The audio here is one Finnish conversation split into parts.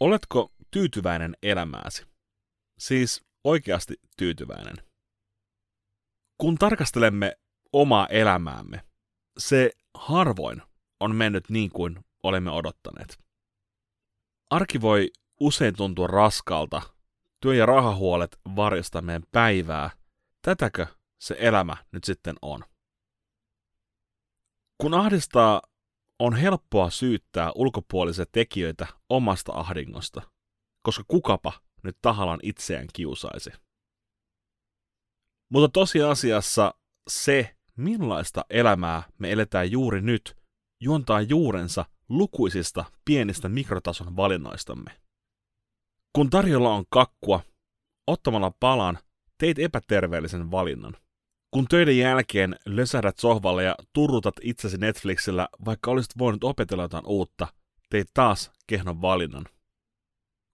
Oletko tyytyväinen elämääsi? Siis oikeasti tyytyväinen. Kun tarkastelemme omaa elämäämme, se harvoin on mennyt niin kuin olemme odottaneet. Arki voi usein tuntua raskalta, työ- ja rahahuolet varjosta meidän päivää. Tätäkö se elämä nyt sitten on? Kun ahdistaa, on helppoa syyttää ulkopuolisia tekijöitä omasta ahdingosta, koska kukapa nyt tahallaan itseään kiusaisi. Mutta tosiasiassa se, millaista elämää me eletään juuri nyt, juontaa juurensa lukuisista pienistä mikrotason valinnoistamme. Kun tarjolla on kakkua, ottamalla palan teit epäterveellisen valinnan. Kun töiden jälkeen lösähdät sohvalle ja turrutat itsesi Netflixillä, vaikka olisit voinut opetella jotain uutta, teit taas kehnon valinnan.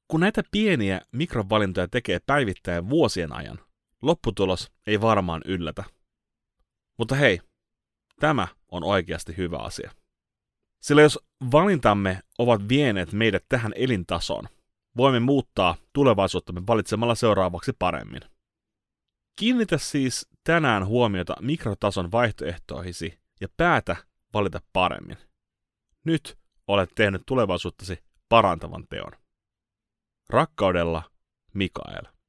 Kun näitä pieniä mikrovalintoja tekee päivittäin vuosien ajan, lopputulos ei varmaan yllätä. Mutta hei, tämä on oikeasti hyvä asia. Sillä jos valintamme ovat vieneet meidät tähän elintasoon, voimme muuttaa tulevaisuuttamme valitsemalla seuraavaksi paremmin. Kiinnitä siis tänään huomiota mikrotason vaihtoehtoihisi ja päätä valita paremmin. Nyt olet tehnyt tulevaisuuttasi parantavan teon. Rakkaudella, Mikael.